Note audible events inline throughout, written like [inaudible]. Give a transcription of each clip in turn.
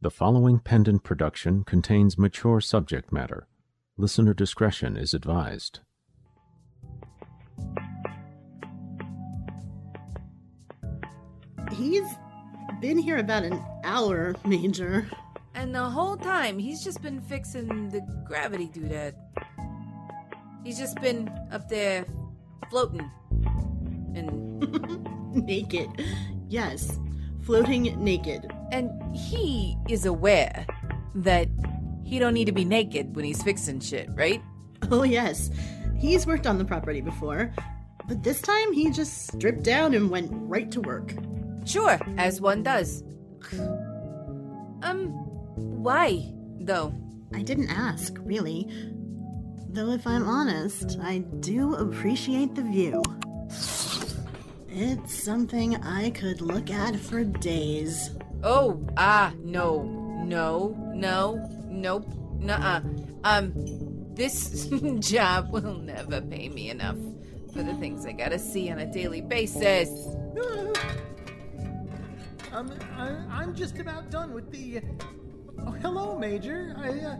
The following pendant production contains mature subject matter. Listener discretion is advised. He's been here about an hour, Major. And the whole time, he's just been fixing the gravity doodad. He's just been up there floating. And [laughs] naked. Yes, floating naked. and he is aware that he don't need to be naked when he's fixing shit, right? Oh, yes. He's worked on the property before, but this time he just stripped down and went right to work. Sure, as one does. Um, why, though? I didn't ask, really. Though, if I'm honest, I do appreciate the view. It's something I could look at for days. Oh, ah, no, no, no, nope, nuh-uh. Um, this [laughs] job will never pay me enough for the things I gotta see on a daily basis. [laughs] Um, I, I'm just about done with the. Oh, hello, Major. I. Uh,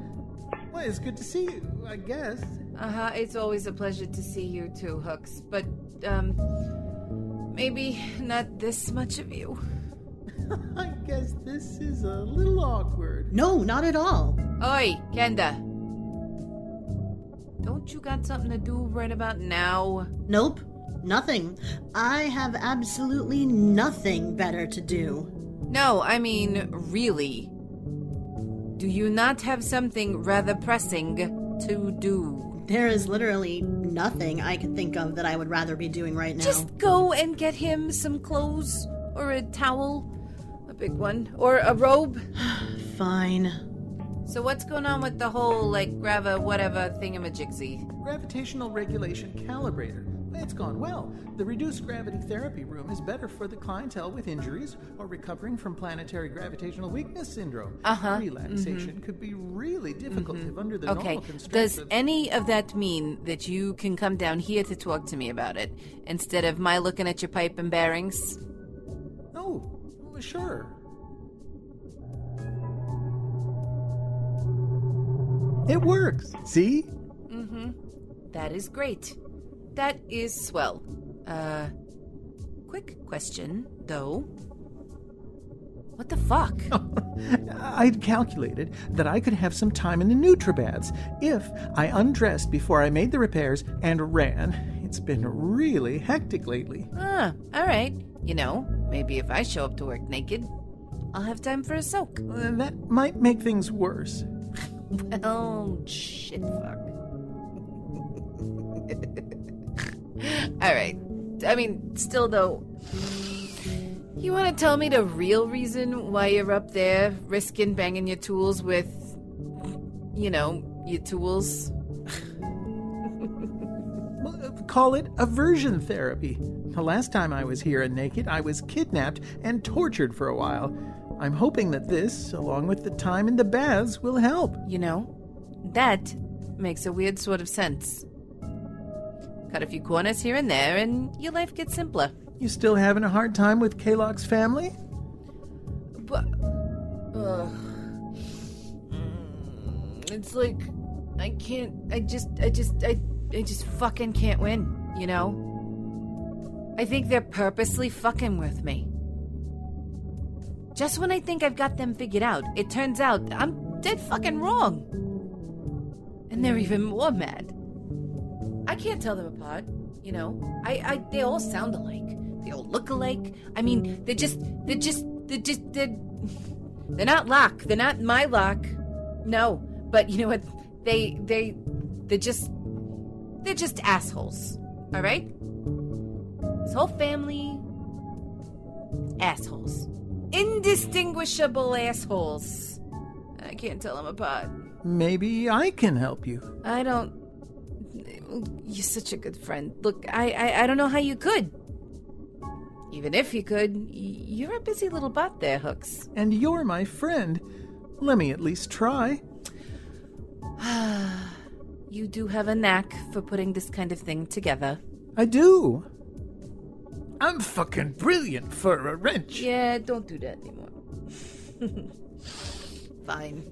well, it's good to see you. I guess. Uh-huh, it's always a pleasure to see you too, Hooks, but, um, maybe not this much of you. [laughs] I guess this is a little awkward. No, not at all. Oi, Kenda. Don't you got something to do right about now? Nope, nothing. I have absolutely nothing better to do. No, I mean, really. Do you not have something rather pressing to do? There is literally nothing I can think of that I would rather be doing right now. Just go and get him some clothes, or a towel, a big one, or a robe. [sighs] fine. So, what's going on with the whole, like, grava whatever thingamajigsy? Gravitational regulation calibrator. It's gone well. The reduced gravity therapy room is better for the clientele with injuries or recovering from planetary gravitational weakness syndrome. Uh-huh. Relaxation could be really difficult if under the Okay, normal constraints does of. any of that mean that you can come down here to talk to me about it instead of my looking at your pipe and bearings? Oh, sure. It works. See? Mm hmm. That is great. That is swell. Uh, quick question, though. What the fuck? [laughs] I'd calculated that I could have some time in the Nutribaths if I undressed before I made the repairs and ran. It's been really hectic lately. ah, all right. You know, maybe if I show up to work naked, I'll have time for a soak. Uh, that might make things worse. [laughs] Well, shit, fuck. [laughs] [laughs] all right. I mean, still though. You want to tell me the real reason why you're up there risking banging your tools with, you know, your tools? [laughs] Well, uh, Call it aversion therapy. The last time I was here and naked, I was kidnapped and tortured for a while. I'm hoping that this, along with the time in the baths, will help. You know, that makes a weird sort of sense. Cut a few corners here and there, and your life gets simpler. You still having a hard time with Kalok's family? But, ugh. Mm, it's like I can't. I just. I just. I. I just fucking can't win. You know. I think they're purposely fucking with me. Just when I think I've got them figured out, it turns out I'm dead fucking wrong. And they're even more mad. I can't tell them apart. You know, I, I, they all sound alike. They all look alike. I mean, they're just, they're just, they're just, they're, [laughs] they're not Locke. They're not my Locke. No, but you know what? They, they, they're just, they're just assholes. All right. His whole family, assholes, indistinguishable assholes. I can't tell them apart. Maybe I can help you. I don't. You're such a good friend. Look, I, I, I don't know how you could. Even if you could, you're a busy little butt there, Hooks. And you're my friend. Let me at least try. Ah. [sighs] You do have a knack for putting this kind of thing together. I do. I'm fucking brilliant for a wrench. Yeah, don't do that anymore. [laughs] Fine.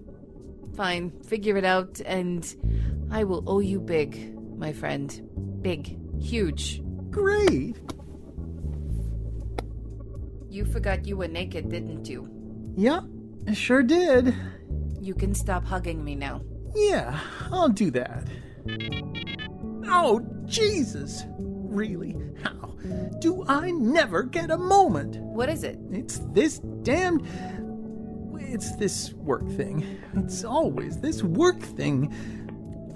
Fine. Figure it out, and I will owe you big, my friend. Big. Huge. Great. You forgot you were naked, didn't you? Yeah, I sure did. You can stop hugging me now. Yeah, I'll do that. Oh, Jesus! Really? How? Do I never get a moment? What is it? It's this damned. It's this work thing. It's always this work thing.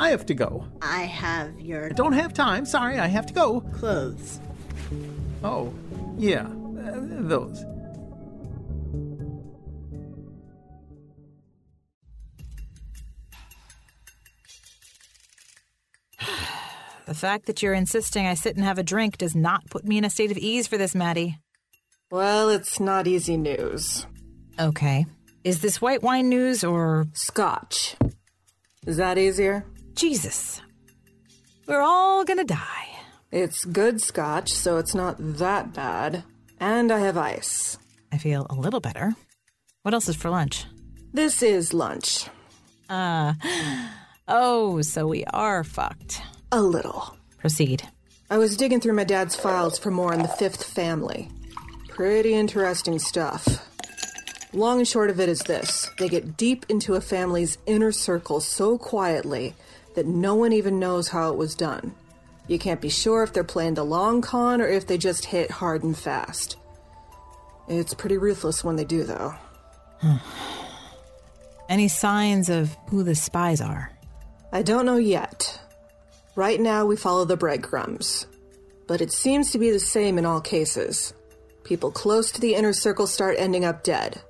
I have to go. I have your I don't have time. Sorry, I have to go. clothes. Oh, yeah, uh, those. [sighs] The fact that you're insisting I sit and have a drink does not put me in a state of ease for this, Maddie. Well, it's not easy news. Okay. Is this white wine news or. Scotch. Is that easier? Jesus. We're all gonna die. It's good scotch, so it's not that bad. And I have ice. I feel a little better. What else is for lunch? This is lunch. Uh. [gasps] Oh, so we are fucked. A little. Proceed. I was digging through my dad's files for more on the fifth family. Pretty interesting stuff. Long and short of it is this they get deep into a family's inner circle so quietly that no one even knows how it was done. You can't be sure if they're playing the long con or if they just hit hard and fast. It's pretty ruthless when they do, though. [sighs] Any signs of who the spies are? I don't know yet. Right now, we follow the breadcrumbs. But it seems to be the same in all cases. People close to the inner circle start ending up dead.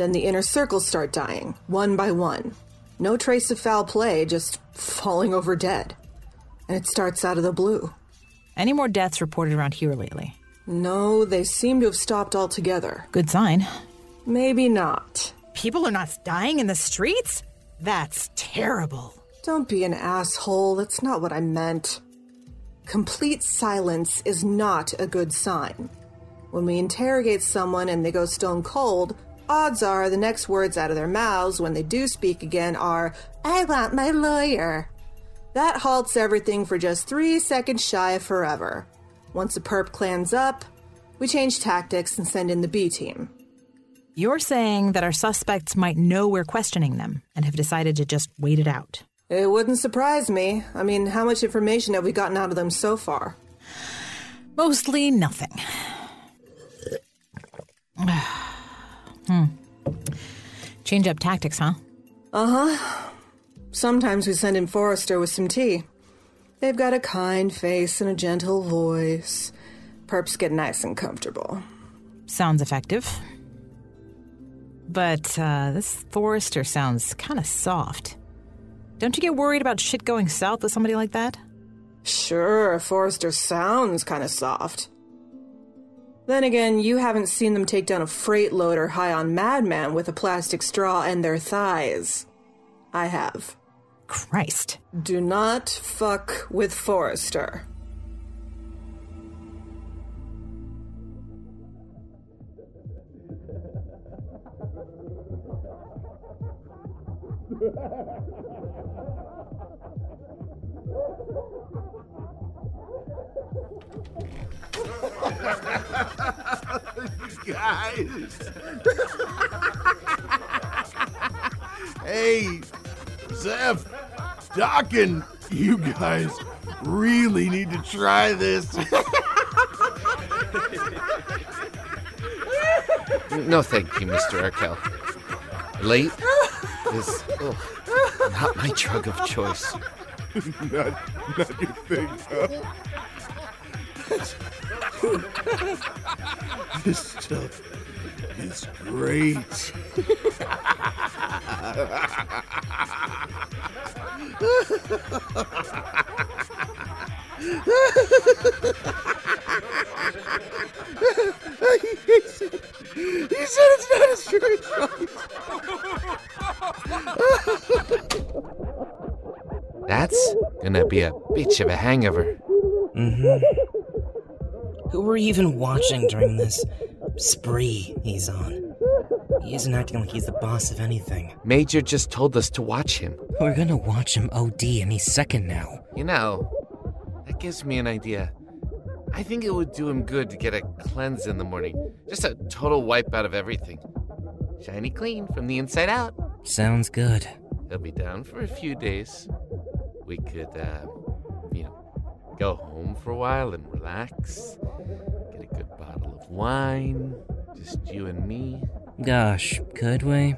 Then the inner circles start dying, one by one. No trace of foul play, just falling over dead. And it starts out of the blue. Any more deaths reported around here lately? No, they seem to have stopped altogether. Good sign. Maybe not. People are not dying in the streets? That's terrible. Don't be an asshole. That's not what I meant. Complete silence is not a good sign. When we interrogate someone and they go stone cold, odds are the next words out of their mouths when they do speak again are, I want my lawyer. That halts everything for just three seconds shy of forever. Once the perp clans up, we change tactics and send in the B team. You're saying that our suspects might know we're questioning them and have decided to just wait it out. It wouldn't surprise me. I mean, how much information have we gotten out of them so far? Mostly nothing. [sighs] [sighs] hmm. Change up tactics, huh? Uh huh. Sometimes we send in Forrester with some tea. They've got a kind face and a gentle voice. Perps get nice and comfortable. Sounds effective. But uh, this Forrester sounds kind of soft. Don't you get worried about shit going south with somebody like that? Sure, Forrester sounds kind of soft. Then again, you haven't seen them take down a freight loader high on Madman with a plastic straw and their thighs. I have. Christ. Do not fuck with Forrester. [laughs] guys. [laughs] hey, Zeph, Doc, and you guys really need to try this. No, thank you, Mr. Arkell. Late is oh, not my drug of choice. [laughs] not, not your thing, huh? [laughs] this stuff is great. he, [laughs] said, he said it's not his straight That's gonna be a bitch of a hangover. Mm-hmm. Who were even watching during this spree he's on? He isn't acting like he's the boss of anything. Major just told us to watch him. We're gonna watch him OD any second now. You know, that gives me an idea. I think it would do him good to get a cleanse in the morning. Just a total wipe out of everything. Shiny clean from the inside out. Sounds good. He'll be down for a few days. We could, uh, go home for a while and relax. Get a good bottle of wine. Just you and me. Gosh, could we?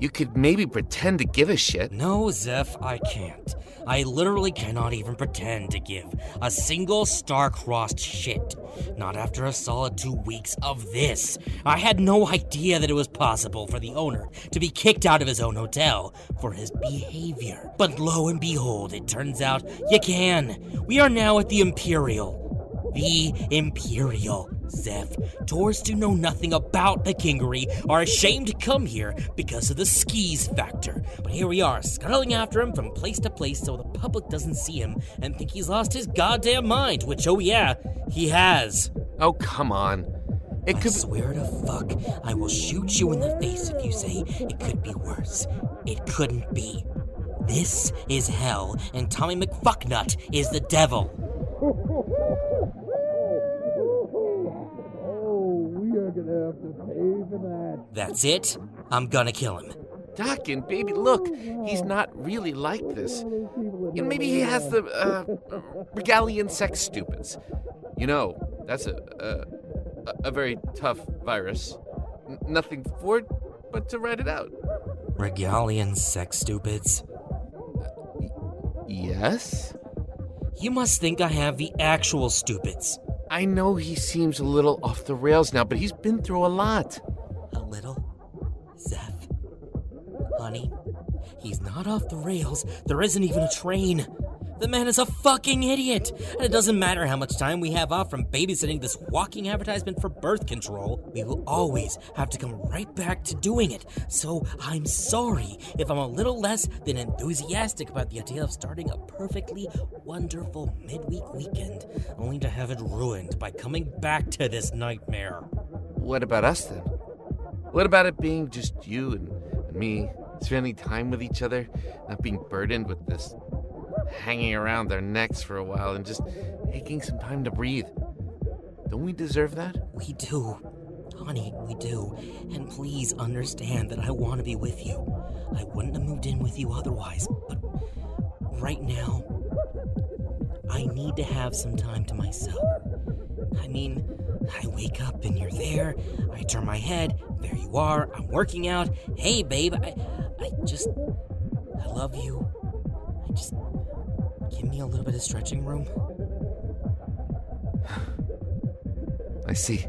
You could maybe pretend to give a shit. No, Zeph, I can't. I literally cannot even pretend to give a single star-crossed shit. Not after a solid two weeks of this. I had no idea that it was possible for the owner to be kicked out of his own hotel for his behavior. But lo and behold, it turns out you can. We are now at the Imperial. The Imperial. Zeph, tourists who know nothing about the Kingery are ashamed to come here because of the skis factor. But here we are, scuttling after him from place to place so the public doesn't see him and think he's lost his goddamn mind, which, oh yeah, he has. Oh, come on. It could. I could swear to fuck, I will shoot you in the face if you say it could be worse. It couldn't be. This is hell, and Tommy McFucknut is the devil. [laughs] We are gonna have to pay for that. That's it. I'm gonna kill him. Doc and baby, look, he's not really like this. You know, maybe he has the uh, regalian sex stupids. You know, that's a a, a very tough virus. N- nothing for it but to write it out. Regalian sex stupids. Yes? You must think I have the actual stupids. I know he seems a little off the rails now, but he's been through a lot. A little? Zeph. Honey, he's not off the rails. There isn't even a train. The man is a fucking idiot. And it doesn't matter how much time we have off from babysitting this walking advertisement for birth control, we will always have to come right back to doing it. So I'm sorry if I'm a little less than enthusiastic about the idea of starting a perfectly wonderful midweek weekend, only to have it ruined by coming back to this nightmare. What about us then? What about it being just you and, me, spending time with each other, not being burdened with this hanging around their necks for a while and just taking some time to breathe? Don't we deserve that? We do. Honey, we do. And please understand that I want to be with you. I wouldn't have moved in with you otherwise, but right now, I need to have some time to myself. I mean, I wake up and you're there. I turn my head. There you are. I'm working out. Hey, babe. I, I just, I love you. I just, give me a little bit of stretching room. I see.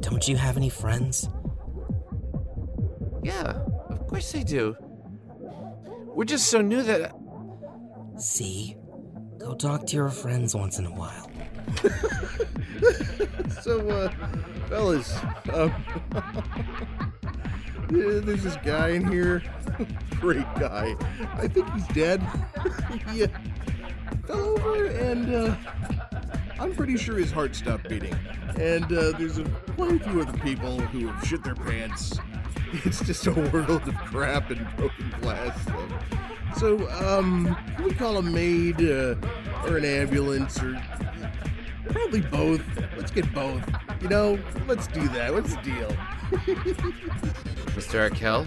Don't you have any friends? Yeah, of course I do. We're just so new that. See? Go talk to your friends once in a while. [laughs] So, uh, fellas, um, [laughs] there's this guy in here. [laughs] Great guy. I think he's dead. [laughs] he uh, fell over, and uh, I'm pretty sure his heart stopped beating. And uh, there's a, quite a few other people who have shit their pants. [laughs] It's just a world of crap and broken glass. So, um, we call a maid uh, or an ambulance or probably both? Let's get both. You know, let's do that. What's the deal? Mr. Arkell,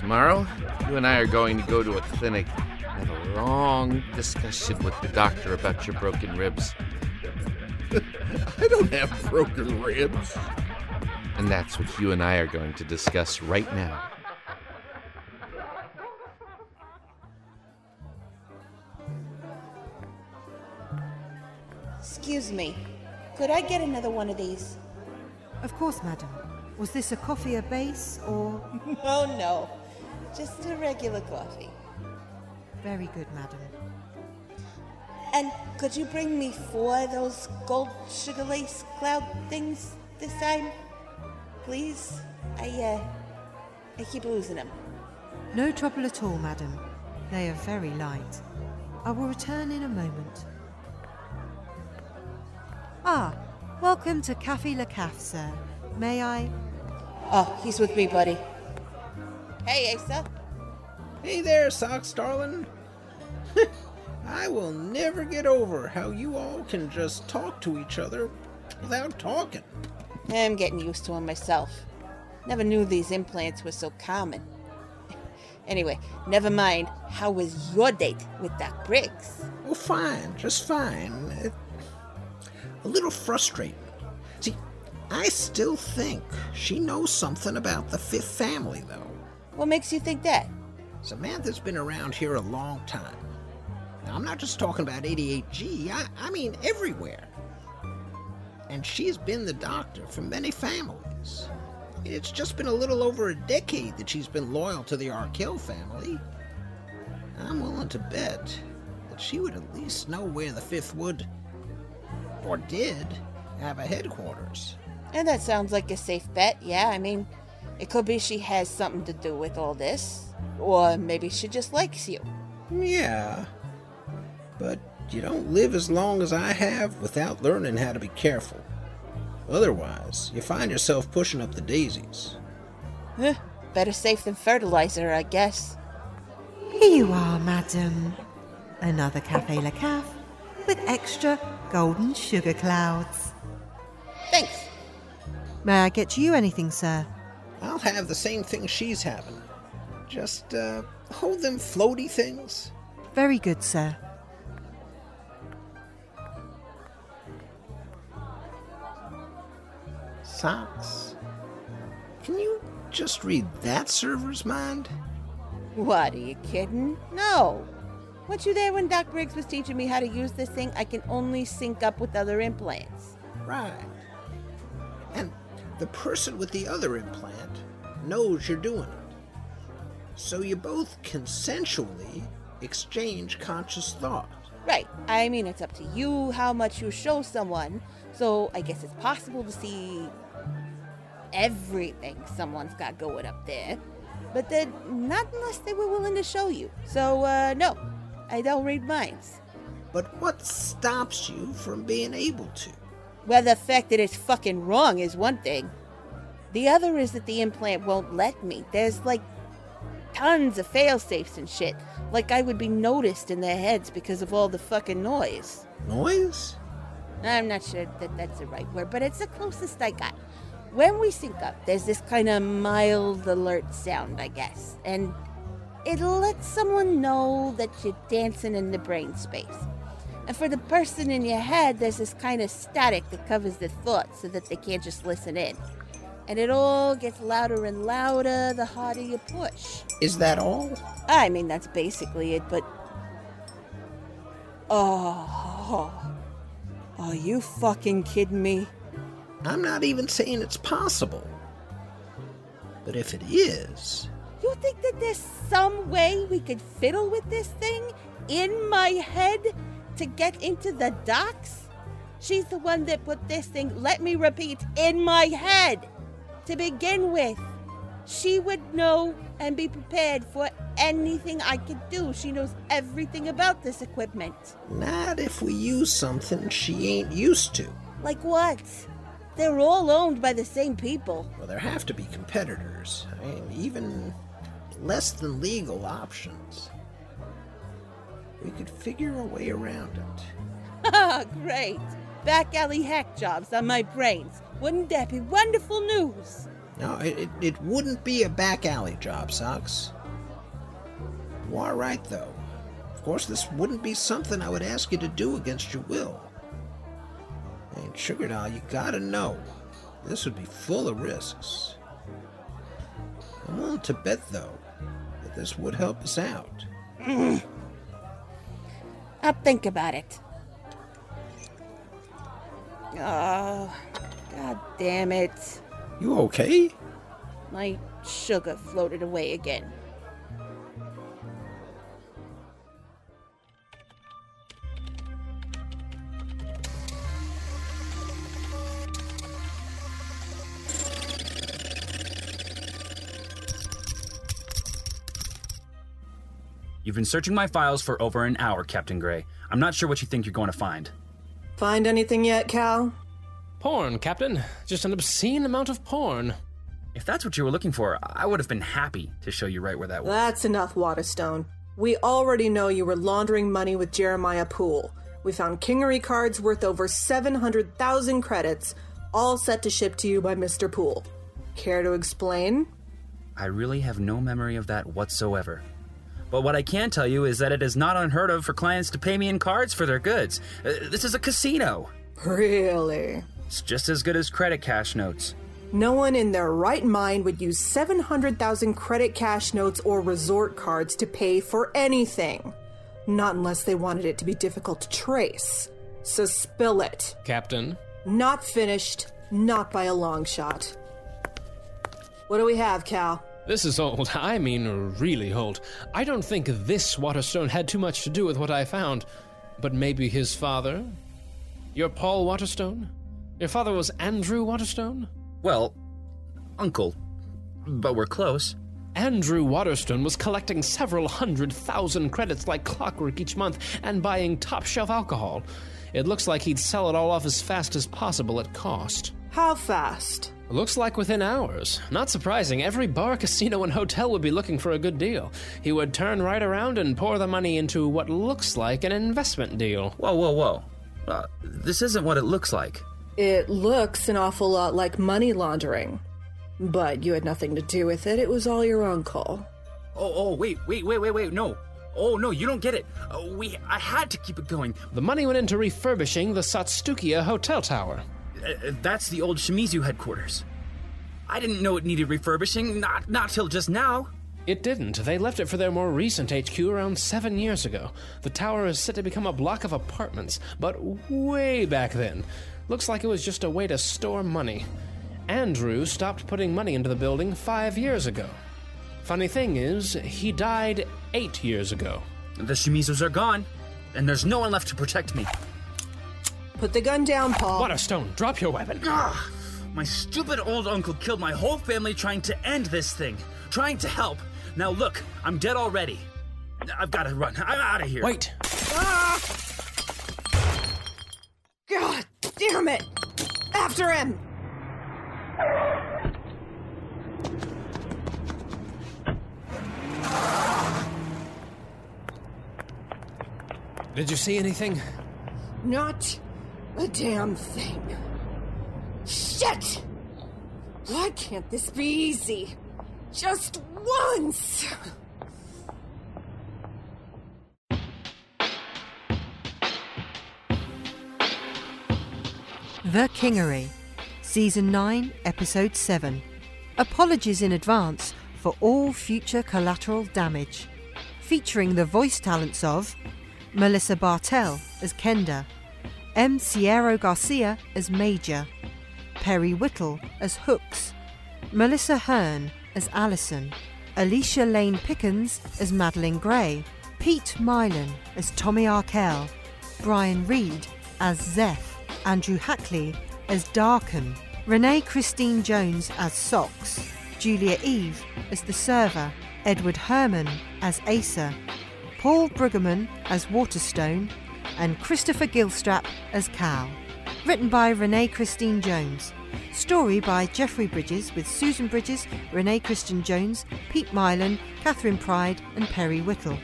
tomorrow, you and I are going to go to a clinic and have a long discussion with the doctor about your broken ribs. [laughs] I don't have broken ribs. And that's what you and I are going to discuss right now. Excuse me. Could I get another one of these? Of course, madam. Was this a coffee a base or. [laughs] Oh, no. Just a regular coffee. Very good, madam. And could you bring me four of those gold sugar lace cloud things this time? Please? I, uh, I keep losing them. No trouble at all, madam. They are very light. I will return in a moment. Ah, welcome to Café Le Caf, sir. May I? Oh, he's with me, buddy. Hey, Asa. Hey there, Socks, darling. [laughs] I will never get over how you all can just talk to each other without talking. I'm getting used to them myself. Never knew these implants were so common. [laughs] anyway, never mind. How was your date with Doc Briggs? Oh, fine, just fine. It, a little frustrating. I still think she knows something about the fifth family, though. What makes you think that? Samantha's been around here a long time. Now, I'm not just talking about 88G, I, I mean everywhere. And she's been the doctor for many families. It's just been a little over a decade that she's been loyal to the Arkell family. I'm willing to bet that she would at least know where the Fifth would, or did, have a headquarters. And that sounds like a safe bet, yeah. I mean, it could be she has something to do with all this. Or maybe she just likes you. Yeah. But you don't live as long as I have without learning how to be careful. Otherwise, you find yourself pushing up the daisies. Eh, better safe than fertilizer, I guess. Here you are, madam. Another Cafe La Caf with extra golden sugar clouds. Thanks. May I get you anything, sir? I'll have the same thing she's having. Just, uh, hold them floaty things. Very good, sir. Socks. Can you just read that server's mind? What, are you kidding? No. Weren't you there when Doc Briggs was teaching me how to use this thing? I can only sync up with other implants. Right. And the person with the other implant knows you're doing it. So you both consensually exchange conscious thought. Right. I mean, it's up to you how much you show someone. So I guess it's possible to see everything someone's got going up there. But then, not unless they were willing to show you. So, uh, no, I don't read minds. But what stops you from being able to? Well, the fact that it's fucking wrong is one thing. The other is that the implant won't let me. There's like tons of fail safes and shit. Like I would be noticed in their heads because of all the fucking noise. Noise? I'm not sure that that's the right word, but it's the closest I got. When we sync up, there's this kind of mild alert sound, I guess, and it lets someone know that you're dancing in the brain space. And for the person in your head, there's this kind of static that covers the thoughts so that they can't just listen in. And it all gets louder and louder the harder you push. Is that all? I mean, that's basically it, but. Oh, oh. Are you fucking kidding me? I'm not even saying it's possible. But if it is. You think that there's some way we could fiddle with this thing in my head to get into the Doc's? She's the one that put this thing, let me repeat, in my head to begin with. She would know and be prepared for anything I could do. She knows everything about this equipment. Not if we use something she ain't used to. Like what? They're all owned by the same people. Well, there have to be competitors. I mean, even less than legal options. We could figure a way around it. Ah, [laughs] great. Back alley hack jobs on my brains. Wouldn't that be wonderful news? No, it, it, it wouldn't be a back alley job, Socks. You are right, though. Of course, this wouldn't be something I would ask you to do against your will. And Sugar Doll, you gotta know, this would be full of risks. I'm willing to bet, though, that this would help us out. [clears throat] I'll think about it. Oh, god damn it. You okay? My sugar floated away again. You've been searching my files for over an hour, Captain Gray. I'm not sure what you think you're going to find. Find anything yet, Cal? Porn, Captain. Just an obscene amount of porn. If that's what you were looking for, I would have been happy to show you right where that was. That's enough, Waterstone. We already know you were laundering money with Jeremiah Poole. We found Kingery cards worth over 700,000 credits, all set to ship to you by Mr. Poole. Care to explain? I really have no memory of that whatsoever. But what I can tell you is that it is not unheard of for clients to pay me in cards for their goods. Uh, this is a casino. Really? It's just as good as credit cash notes. No one in their right mind would use 700,000 credit cash notes or resort cards to pay for anything. Not unless they wanted it to be difficult to trace. So spill it. Captain, Not finished, not by a long shot. What do we have, Cal? This is old. [laughs] I mean, really old. I don't think this Waterstone had too much to do with what I found. But maybe his father? Your Paul Waterstone? Your father was Andrew Waterstone? Well, uncle. But we're close. Andrew Waterstone was collecting several hundred thousand credits like clockwork each month and buying top shelf alcohol. It looks like he'd sell it all off as fast as possible at cost. How fast? Looks like within hours. Not surprising, every bar, [laughs] casino, and hotel would be looking for a good deal. He would turn right around and pour the money into what looks like an investment deal. Whoa, whoa, whoa. Uh, this isn't what it looks like. It looks an awful lot like money laundering. But you had nothing to do with it, it was all your uncle. Oh, oh, wait, wait, wait, wait, wait, no. Oh, no, you don't get it. Uh, we, I had to keep it going. The money went into refurbishing the Satsukia hotel tower. Uh, that's the old Shimizu headquarters. I didn't know it needed refurbishing, not, not till just now. It didn't. They left it for their more recent HQ around seven years ago. The tower is set to become a block of apartments, but way back then. Looks like it was just a way to store money. Andrew stopped putting money into the building five years ago. Funny thing is, he died eight years ago. The Shimizus are gone, and there's no one left to protect me. Put the gun down, Paul. Waterstone, drop your weapon. Ah, my stupid old uncle killed my whole family trying to end this thing, trying to help. Now look, I'm dead already. I've got to run. I'm out of here. Wait. God damn it! After him! Did you see anything? Not a damn thing. Shit! Why can't this be easy? Just once! The Kingery, Season 9, Episode 7. Apologies in advance for all future collateral damage. Featuring the voice talents of Melissa Bartell as Kenda, M. Sierra Garcia as Major, Perry Whittle as Hooks, Melissa Hearn as Allison, Alicia Lane Pickens as Madeline Gray, Pete Mylan as Tommy Arkell, Brian Reed as Zeph, Andrew Hackley as Darkham, Renee Christine Jones as Socks, Julia Eve as the server, Edward Herman as Asa, Paul Brueggemann as Waterstone, and Christopher Gilstrap as Cal. Written by Renee Christine Jones. Story by Jeffrey Bridges with Susan Bridges, Renee Christine Jones, Pete Mylan, Catherine Pride, and Perry Whittle.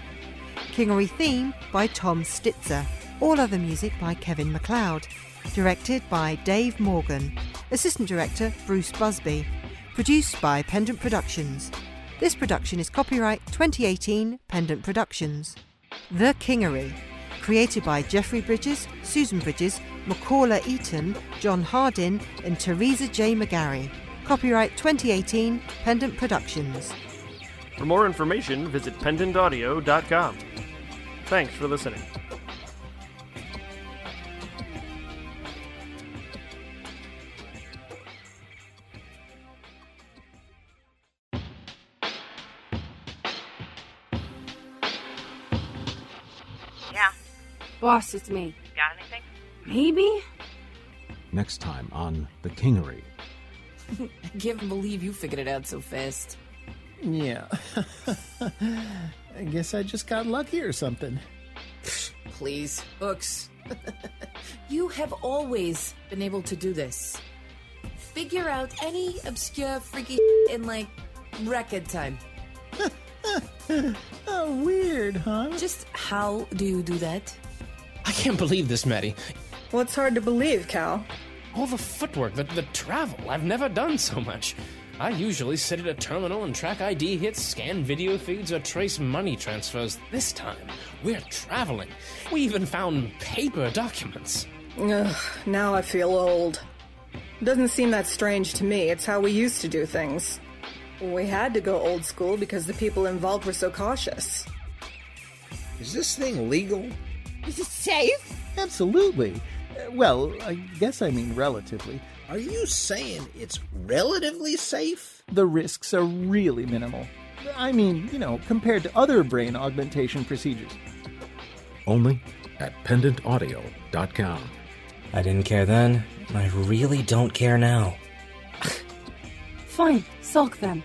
Kingery theme by Tom Stitzer. All other music by Kevin MacLeod. Directed by Dave Morgan. Assistant Director Bruce Busby. Produced by Pendant Productions. This production is copyright 2018 Pendant Productions. The Kingery. Created by Jeffrey Bridges, Susan Bridges, Macaula Eaton, John Hardin, and Teresa J. McGarry. Copyright 2018 Pendant Productions. For more information, visit pendantaudio.com. Thanks for listening. Boss, it's me. Got anything? Maybe? Next time on The Kingery. [laughs] I can't believe you figured it out so fast. Yeah. [laughs] I guess I just got lucky or something. Please, Hooks. [laughs] you have always been able to do this. figure out any obscure, freaky in like record time. oh, weird, huh? Just how do you do that? I can't believe this, Maddie. What's hard to believe, Cal? All the footwork, the, the travel. I've never done so much. I usually sit at a terminal and track ID hits, scan video feeds, or trace money transfers. This time, we're traveling. We even found paper documents. Ugh, now I feel old. Doesn't seem that strange to me. It's how we used to do things. We had to go old school because the people involved were so cautious. Is this thing legal? Is it safe? Absolutely. Uh, Well, I guess I mean relatively. Are you saying it's relatively safe? The risks are really minimal. I mean, you know, compared to other brain augmentation procedures. Only at pendantaudio.com. I didn't care then. I really don't care now. [laughs] Fine, sulk then.